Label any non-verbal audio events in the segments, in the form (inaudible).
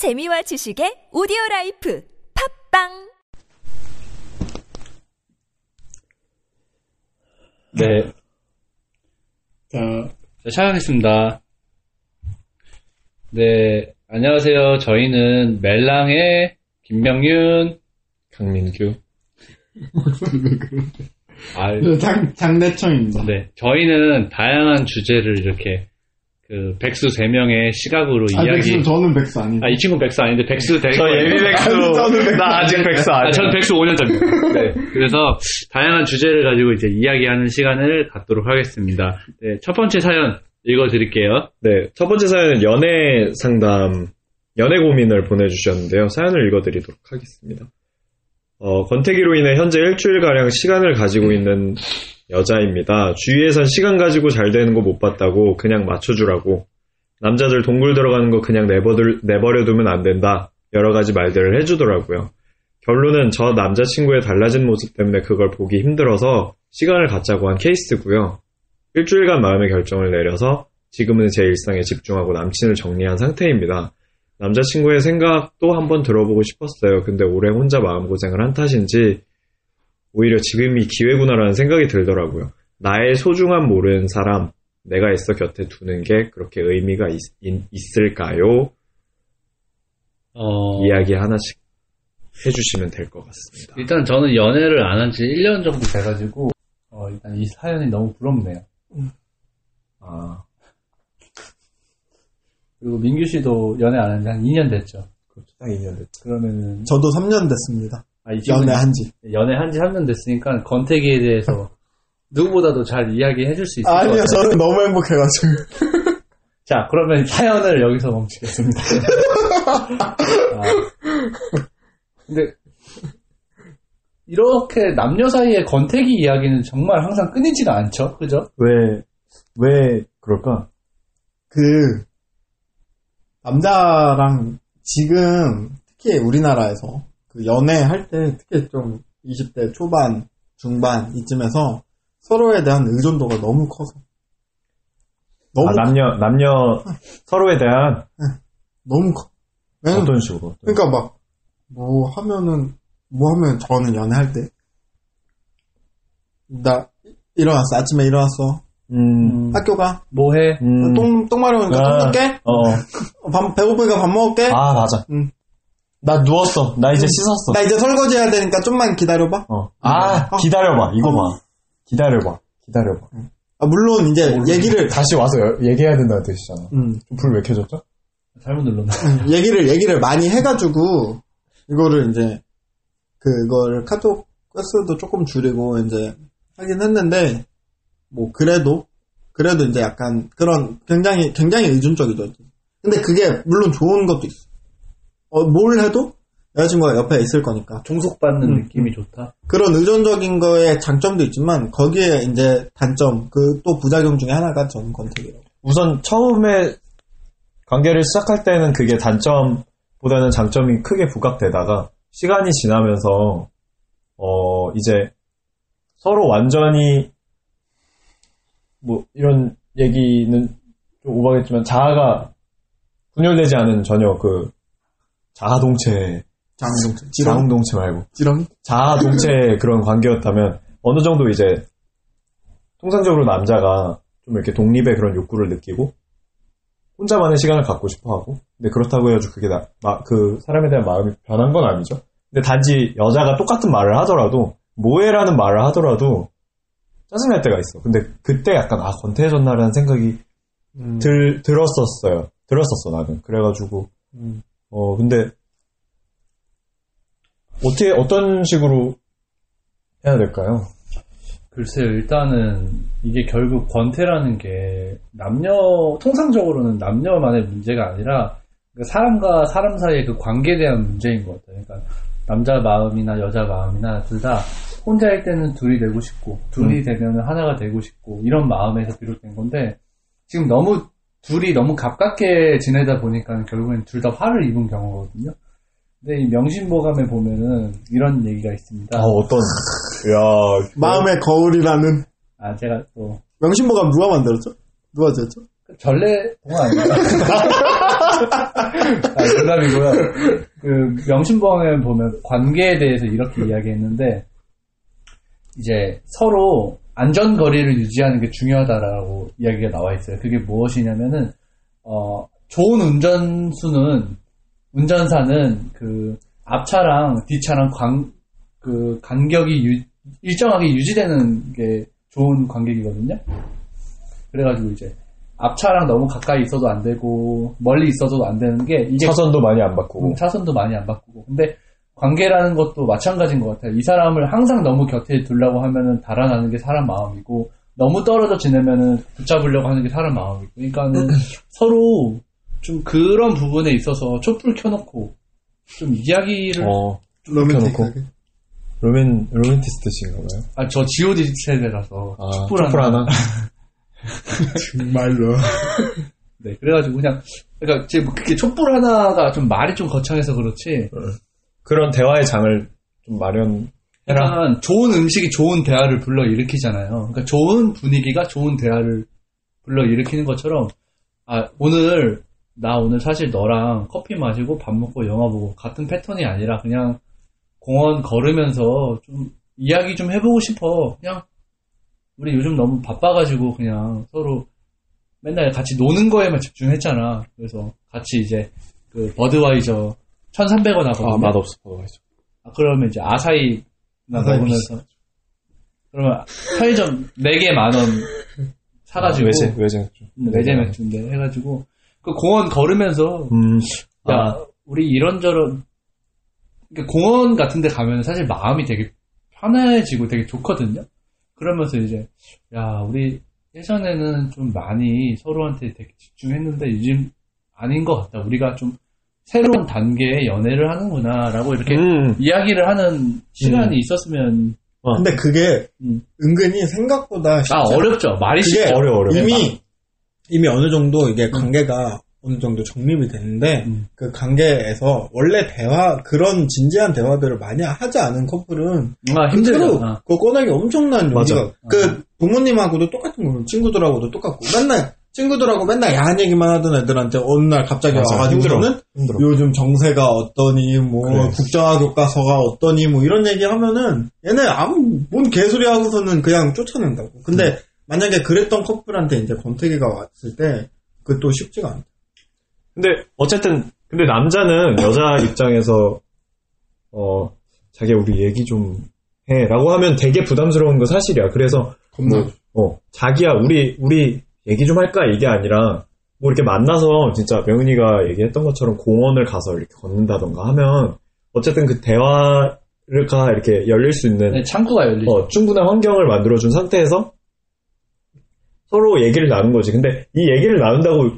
재미와 지식의 오디오 life 팟빵 네. 자, 자, 시작하겠습니다. 네, 안녕하세요. 저희는 멜랑의 김명윤, 강민규. 아, 장, 장대청입니다. 네. 저희는 다양한 주제를 이렇게, 그, 백수 3명의 시각으로 아, 이야기. 백수, 저는 백수 아니다. 아, 이 친구 백수 아닌데, 백수 되고. 저 예비 백수. 아니, 저는 백수 나 아직 백수 아니야. 아, 전 백수 5년 전입니다. 네. 그래서 다양한 주제를 가지고 이제 이야기하는 시간을 갖도록 하겠습니다. 네. 첫 번째 사연 읽어드릴게요. 네, 첫 번째 사연은 연애 상담, 연애 고민을 보내주셨는데요. 사연을 읽어드리도록 하겠습니다. 어, 권태기로 인해 현재 일주일가량 시간을 가지고 있는 여자입니다. 주위에선 시간 가지고 잘 되는 거 못 봤다고 그냥 맞춰주라고. 남자들 동굴 들어가는 거 그냥 내버려, 내버려두면 안 된다. 여러 가지 말들을 해주더라고요. 결론은 저 남자친구의 달라진 모습 때문에 그걸 보기 힘들어서 시간을 갖자고 한 케이스고요. 일주일간 마음의 결정을 내려서 지금은 제 일상에 집중하고 남친을 정리한 상태입니다. 남자친구의 생각도 한번 들어보고 싶었어요. 근데 오래 혼자 마음고생을 한 탓인지 오히려 지금이 기회구나라는 생각이 들더라고요. 나의 소중함 모르는 사람, 내가 애써 곁에 두는 게 그렇게 의미가 있, 을까요 어, 이야기 하나씩 해주시면 될 것 같습니다. 일단 저는 연애를 안 한 지 1년 정도 돼가지고, 어, 일단 이 사연이 너무 부럽네요. 아, 그리고 민규 씨도 연애 안 한 지 한 2년 됐죠. 그렇죠. 딱 2년 됐죠. 그러면은, 저도 3년 됐습니다. 아, 연애한 지. 연애 한 지 3년 됐으니까 권태기에 대해서 (laughs) 누구보다도 잘 이야기해 줄 수 있을 것 같아요. 아니요, 저는 너무 행복해가지고. (laughs) 자, 그러면 사연을 여기서 멈추겠습니다. (laughs) 아, 근데 이렇게 남녀 사이의 권태기 이야기는 정말 항상 끊이지가 않죠, 그죠? 왜, 왜 그럴까? 그, 남자랑 지금, 특히 우리나라에서, 그 연애할 때, 특히 좀 20대 초반, 중반, 이쯤에서 서로에 대한 의존도가 너무 커서. 너무, 아, 남녀, 남녀 (laughs) 서로에 대한 너무 커. 왜냐면 어떤 식으로? 그러니까 막, 뭐 하면은, 뭐 하면 저는 연애할 때, 나, 일어났어. 아침에 일어났어. 음, 학교 가. 뭐 해? 음. 똥, 똥 마려우니까 아. 똥 넣게. 어. (laughs) 밥, 배고프니까 밥 먹을게. 아, 맞아. 응. 나 누웠어. 나 이제 씻었어. 나 이제 설거지 해야 되니까 좀만 기다려봐. 어. 아, 기다려봐. 이거 봐. 기다려봐. 기다려봐. 아, 물론 이제 얘기를, 다시 와서 여- 얘기해야 된다는 뜻이잖아. 음, 불왜 켜졌죠? 잘못 눌렀나? 음, 얘기를, 얘기를 많이 해가지고, 이거를 이제, 그걸 카톡 횟수도 조금 줄이고, 이제, 하긴 했는데, 뭐, 그래도, 그래도 이제 약간 그런 굉장히, 굉장히 의존적이죠. 근데 그게 물론 좋은 것도 있어. 어, 뭘 해도 여자친구가 옆에 있을 거니까. 종속받는 음, 느낌이 좋다. 그런 의존적인 거에 장점도 있지만, 거기에 이제 단점, 그 또 부작용 중에 하나가 전 권태기라고. 우선 처음에 관계를 시작할 때는 그게 단점보다는 장점이 크게 부각되다가 시간이 지나면서 어 이제 서로 완전히 뭐 이런 얘기는 좀 오버겠지만 자아가 분열되지 않은 전혀 그 자아동체. 지렁, 자웅동체 말고 지렁이? 자아동체 (laughs) 그런 관계였다면 어느 정도 이제 통상적으로 남자가 좀 이렇게 독립의 그런 욕구를 느끼고 혼자만의 시간을 갖고 싶어 하고 근데 그렇다고 해가지고 그게 나, 마- 그 사람에 대한 마음이 변한 건 아니죠. 근데 단지 여자가 똑같은 말을 하더라도 뭐해라는 말을 하더라도 짜증날 때가 있어. 근데 그때 약간 아 권태해졌나라는 생각이 음. 들, 들었었어요. 들었었어 나는. 그래가지고 음. 어 근데 어떻게 어떤 식으로 해야 될까요? 글쎄요, 일단은 이게 결국 권태라는 게 남녀, 통상적으로는 남녀만의 문제가 아니라 그 사람과 사람 사이의 그 관계에 대한 문제인 것 같아요. 그러니까 남자 마음이나 여자 마음이나 둘 다 혼자일 때는 둘이 되고 싶고 둘이 되면 하나가 되고 싶고 이런 마음에서 비롯된 건데 지금 너무 둘이 너무 가깝게 지내다 보니까 결국엔 둘 다 화를 입은 경우거든요. 근데 이 명심보감에 보면은 이런 얘기가 있습니다. 아 어떤 야 마음의 거울이라는 아 제가 또 명심보감 누가 만들었죠? 누가 지었죠? 전래 동화 아닌가? (laughs) 아, 농담이고요. 그 명심보험에 보면 관계에 대해서 이렇게 이야기했는데 이제 서로 안전 거리를 유지하는 게 중요하다라고 이야기가 나와 있어요. 그게 무엇이냐면은 어, 좋은 운전수는 운전사는 그 앞차랑 뒷차랑 관, 그 간격이 유- 일정하게 유지되는 게 좋은 관객이거든요. 그래가지고 이제 앞차랑 너무 가까이 있어도 안 되고 멀리 있어도 안 되는 게 이게 차선도 많이 안 바꾸고. 음, 차선도 많이 안 바꾸고. 근데 관계라는 것도 마찬가지인 것 같아요. 이 사람을 항상 너무 곁에 두려고 하면은 달아나는 게 사람 마음이고, 너무 떨어져 지내면은 붙잡으려고 하는 게 사람 마음이고. 그러니까는 서로 좀 그런 부분에 있어서 촛불 켜놓고, 좀 이야기를, 어, 로맨틱하게. 로맨, 로맨티스트신가 봐요. 아, 저 GOD 세대라서, 아, 촛불 촛불 하나. 하나? (laughs) (laughs) 정말로. 네, 그래가지고 그냥, 그러니까 지금 그게 촛불 하나가 좀 말이 좀 거창해서 그렇지, 그런 대화의 장을 좀 마련해라. 약간 좋은 음식이 좋은 대화를 불러 일으키잖아요. 그러니까 좋은 분위기가 좋은 대화를 불러 일으키는 것처럼 아 오늘 나 오늘 사실 너랑 커피 마시고 밥 먹고 영화 보고 같은 패턴이 아니라 그냥 공원 걸으면서 좀 이야기 좀 해보고 싶어. 그냥 우리 요즘 너무 바빠가지고 그냥 서로 맨날 같이 노는 거에만 집중했잖아. 그래서 같이 이제 그 버드와이저 1,300원 하거든요. 아, 맛없어. 먹어야죠. 아, 그러면 이제 아사히 나 아사히 먹으면서 그러면 편의점 4개 만원 사가지고 외제, 외제 맥주. 음, 외제 맥주인데 해가지고 그 공원 걸으면서 음, 야 아, 우리 이런저런 그러니까 공원 같은데 가면 사실 마음이 되게 편해지고 되게 좋거든요. 그러면서 이제 야 우리 예전에는 좀 많이 서로한테 되게 집중했는데 요즘 아닌 것 같다. 우리가 좀 새로운 단계의 연애를 하는구나라고 이렇게 음, 이야기를 하는 시간이 있었으면 근데 그게 음. 은근히 생각보다 쉽지 아. 어렵죠. 말이 그게 쉽죠. 어려워, 어려워. 이미 이미 어느 정도 이게 관계가 어느 정도 정립이 됐는데 음. 그 관계에서 원래 대화 그런 진지한 대화들을 많이 하지 않은 커플은 아 아. 그거 꺼내기 엄청난 맞아. 용기가 그 부모님하고도 똑같은 거예요 친구들하고도 똑같고 맨날 친구들하고 맨날 야한 얘기만 하던 애들한테 어느 날 갑자기 맞아. 와가지고는 힘들어. 힘들어. 요즘 정세가 어떠니 뭐 그래. 국정화 교과서가 어떠니 뭐 이런 얘기 하면은 얘네 아무 뭔 개소리 하고서는 그냥 쫓아낸다고 근데 음. 만약에 그랬던 커플한테 이제 권태기가 왔을 때 그것도 쉽지가 않아 근데 어쨌든 근데 남자는 여자 (laughs) 입장에서 어 자기 우리 얘기 좀 해라고 하면 되게 부담스러운 거 사실이야. 그래서 겁나 어 자기야 우리 우리 얘기 좀 할까 이게 아니라 뭐 이렇게 만나서 진짜 명은이가 얘기했던 것처럼 공원을 가서 이렇게 걷는다던가 하면 어쨌든 그 대화가 이렇게 열릴 수 있는 네, 창구가 열리죠. 어, 충분한 환경을 만들어준 상태에서 서로 얘기를 나눈 거지. 근데 이 얘기를 나눈다고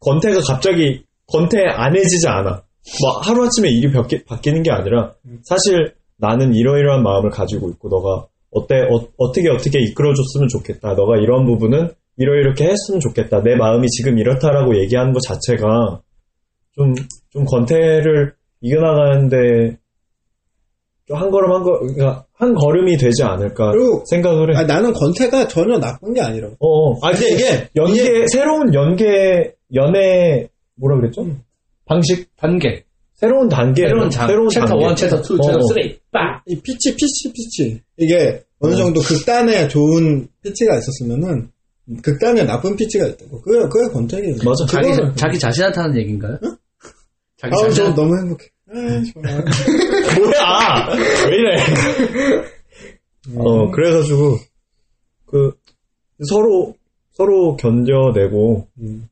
권태가 갑자기 권태 안 해지지 않아. 뭐 하루아침에 일이 바뀌, 바뀌는 게 아니라 사실 나는 이러이러한 마음을 가지고 있고 너가 어때 어, 떻게 어떻게 이끌어줬으면 좋겠다. 너가 이런 부분은 이러이렇게 했으면 좋겠다. 내 마음이 지금 이렇다라고 얘기하는 것 자체가 좀 좀 권태를 이겨나가는데 좀한 걸음 한 걸, 그러니까 한 걸음이 되지 않을까 그리고 생각을 해. 아니, 나는 권태가 전혀 나쁜 게 아니라고 어, 어. 아, 근데 이게 연계, 새로운 연계, 연애, 뭐라 그랬죠? 방식, 단계. 새로운 단계. 새로운 장. 새로운 챕터 단계. 1, 챕터 2, 챕터 어, 어. 3. 빡! 이 피치 피치 피치 이게 어느 정도 극단에 좋은 피치가 있었으면은 극단에 나쁜 피치가 있다고 그게 그게 권태기예요 맞아. 자기, 그거는- 자기 자신한테 하는 얘기인가요? 자기 아우 저 자신 너무 행복해 아, 좋아. (laughs) 뭐야! 왜 이래! (laughs) 어, 그래가지고, 그, 서로, 서로 견뎌내고, 음.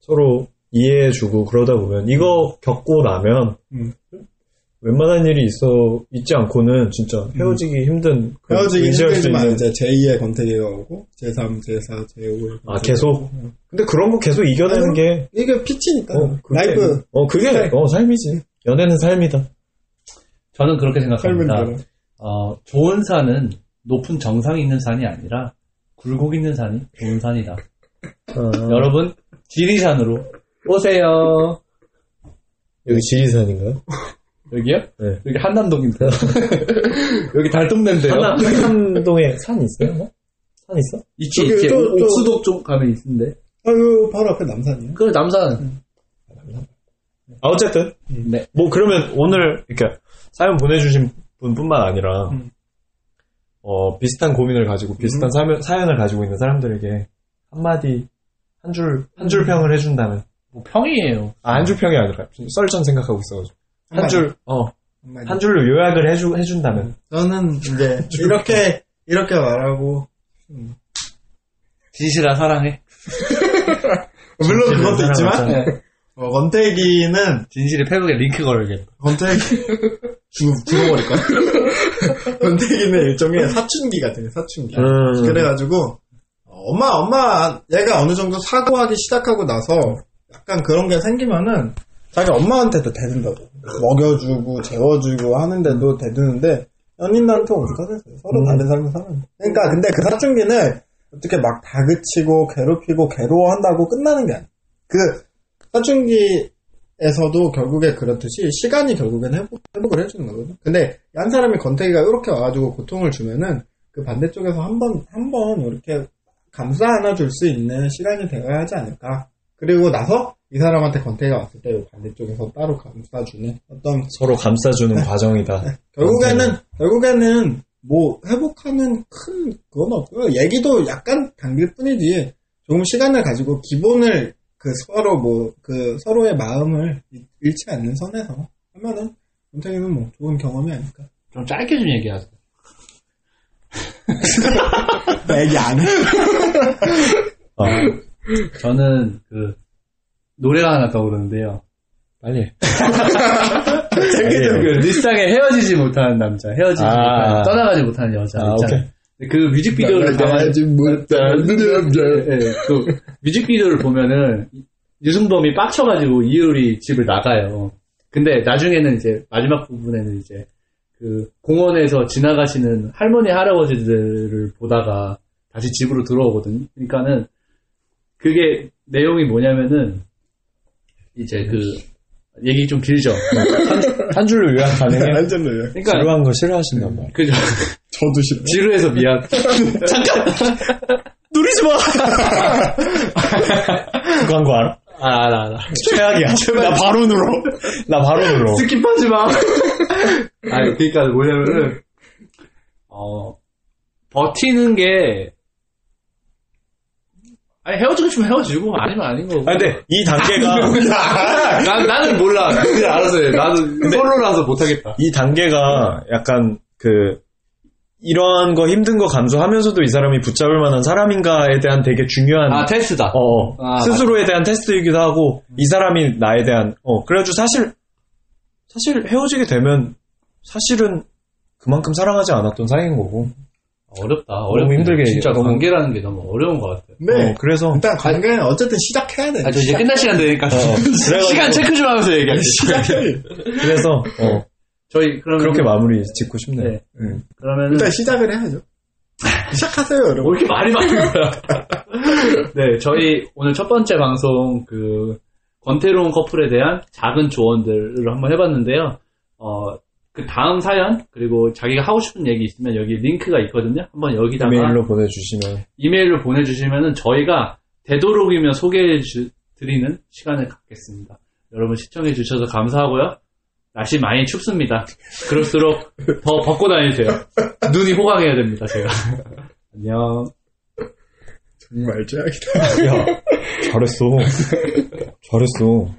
서로 이해해주고, 그러다 보면, 이거 겪고 나면, 음. 웬만한 일이 있어, 있지 않고는 진짜 헤어지기 힘든, 그 헤어지기 힘들지만 있는 이제 제2의 권태기가 오고 제3, 제4, 제5 아, 계속? 근데 그런 거 계속 이겨내는. 게, 이게 피치니까 어, 그게, 라이프 어, 그게, 어, 삶이지. 연애는 삶이다. 저는 그렇게 생각합니다. 어, 좋은 산은 높은 정상이 있는 산이 아니라 굴곡 있는 산이 좋은 산이다. 여러분, 지리산으로 오세요. 여기 지리산인가요? 여기요? 네. 여기 한남동입니다. (laughs) 여기 달동네인데요. 한남, 한남동에 산 있어요? 뭐? 산 있어? 있지, 저기 있지. 또- 또- 옥수동 쪽 가면 있는데. 아유, 바로 앞에 남산이요. 그 남산. 아, 어쨌든. 네. 뭐, 그러면 오늘, 이렇게, 사연 보내주신 분 뿐만 아니라, 음. 어, 비슷한 고민을 가지고, 비슷한 사연, 사연을 가지고 있는 사람들에게, 한마디, 한 줄, 한 줄 평을 해준다면. 뭐 평이에요. 아, 한 줄 평이 아니라, 썰전 생각하고 있어가지고. 한. 줄, 어. 한 줄로 요약을 해주, 해준다면. 저는 이제 (laughs) 이렇게 이렇게 말하고 진실아 사랑해. (laughs) 물론 그것도 있지만 네. 어, 권태기는 진실의 페북에 링크 걸어야겠다. 권태기 (laughs) 죽 죽어버릴 거야. 권태기는 일종의 사춘기 같은 사춘기. 음. 그래가지고 어, 엄마 엄마 얘가 어느 정도 사고하기 시작하고 나서 약간 그런 게 생기면은 자기 엄마한테도 대든다고 먹여주고 재워주고 하는데도 대드는데 연인한테 어디가 됐어요 서로 음. 다른 삶을 사는데 그러니까 근데 그 사춘기는 어떻게 막 다그치고 괴롭히고 괴로워한다고 끝나는 게 아니야 그 사춘기에서도 결국에 그렇듯이 시간이 결국엔 회복, 회복을 해주는 거거든 근데 한 사람이 권태기가 이렇게 와가지고 고통을 주면은 그 반대쪽에서 한 번, 한 번 이렇게 감싸 안아줄 수 있는 시간이 되어야 하지 않을까. 그리고 나서 이 사람한테 권태기가 왔을 때 반대쪽에서 따로 감싸주는 어떤, 서로 감싸주는 (laughs) 과정이다. 결국에는, 결국에는 뭐 회복하는 큰 그건 없고요. 얘기도 약간 당길 뿐이지. 조금 시간을 가지고 기본을 그 서로 뭐, 그 서로의 마음을 잃- 잃지 않는 선에서 하면은 권태기는 뭐 좋은 경험이 아닐까. 좀 짧게 좀 얘기하자. (laughs) 나 얘기 안 해. (laughs) 어, 저는 그 노래가 하나 떠오르는데요. 빨리. 해. 그 일상에 헤어지지 못하는 남자, 헤어지지 아. 못하는, 떠나가지 못하는 여자 아, 있잖아요. 그 뮤직비디오를 담아, 못하는 남자. 예, 그 뮤직비디오를 보면은 유승범이 빡쳐가지고 이효리 집을 나가요. 근데 나중에는 이제 마지막 부분에는 이제 그 공원에서 지나가시는 할머니 할아버지들을 보다가 다시 집으로 들어오거든요. 그러니까는 그게 내용이 뭐냐면은 이제 그 얘기 좀 길죠. 한 줄로 요약 가능해? 완전로요. 그러니까 지루한 거 싫어하신단 말이야. 그죠. 저도 싫어. 지루해서 미안. (laughs) 누르지 마! 그 광고 알아? 아, 알아, 알아. 최악이야. (laughs) 나 바로 눌러. 나 바로 눌러. skip하지 마. 아니, 그니까 뭐냐면은, 어, 버티는 게, 아니, 헤어지고 싶으면 헤어지고, 아니면 아닌 거고. 아, 근데 이 단계가, (laughs) (laughs) 난, 나는 몰라. 그냥 알아서 해. 나는 솔로라서 못하겠다. 이 단계가 약간 그, 이러한 거 힘든 거 감수하면서도 이 사람이 붙잡을 만한 사람인가에 대한 되게 중요한 아, 테스트다. 어, 아, 스스로에 대한 테스트이기도 하고 이 사람이 나에 대한 어 그래가지고 사실 사실 헤어지게 되면 사실은 그만큼 사랑하지 않았던 사이인 거고 어렵다. 어렵다. 힘들게 진짜 너무- 관계라는 게 너무 어려운 것 같아. 네. 어, 그래서 일단 관계는 어쨌든 시작해야 돼. 아, 저 이제 끝날 시간 되니까. (laughs) 그래가지고- 시간 체크 좀 하면서 얘기할게요. 시작해. 그래서 어, 저희, 그러면. 그렇게 마무리 짓고 싶네요. 네. 음. 그러면은. 일단 시작을 해야죠. (laughs) 시작하세요, 여러분. 뭐 이렇게 말이 많은 거야? (laughs) 네, 저희 오늘 첫 번째 방송 그 권태로운 커플에 대한 작은 조언들을 한번 해봤는데요. 어, 그 다음 사연 그리고 자기가 하고 싶은 얘기 있으면 여기 링크가 있거든요. 한번 여기다가 이메일로 보내주시면 이메일로 보내주시면은 저희가 되도록이면 소개해 주- 드리는 시간을 갖겠습니다. 여러분 시청해 주셔서 감사하고요. 날씨 많이 춥습니다. 그럴수록 (laughs) 더 벗고 다니세요. 눈이 호강해야 됩니다, 제가. (laughs) 안녕. 정말 짱이다. 야 잘했어 잘했어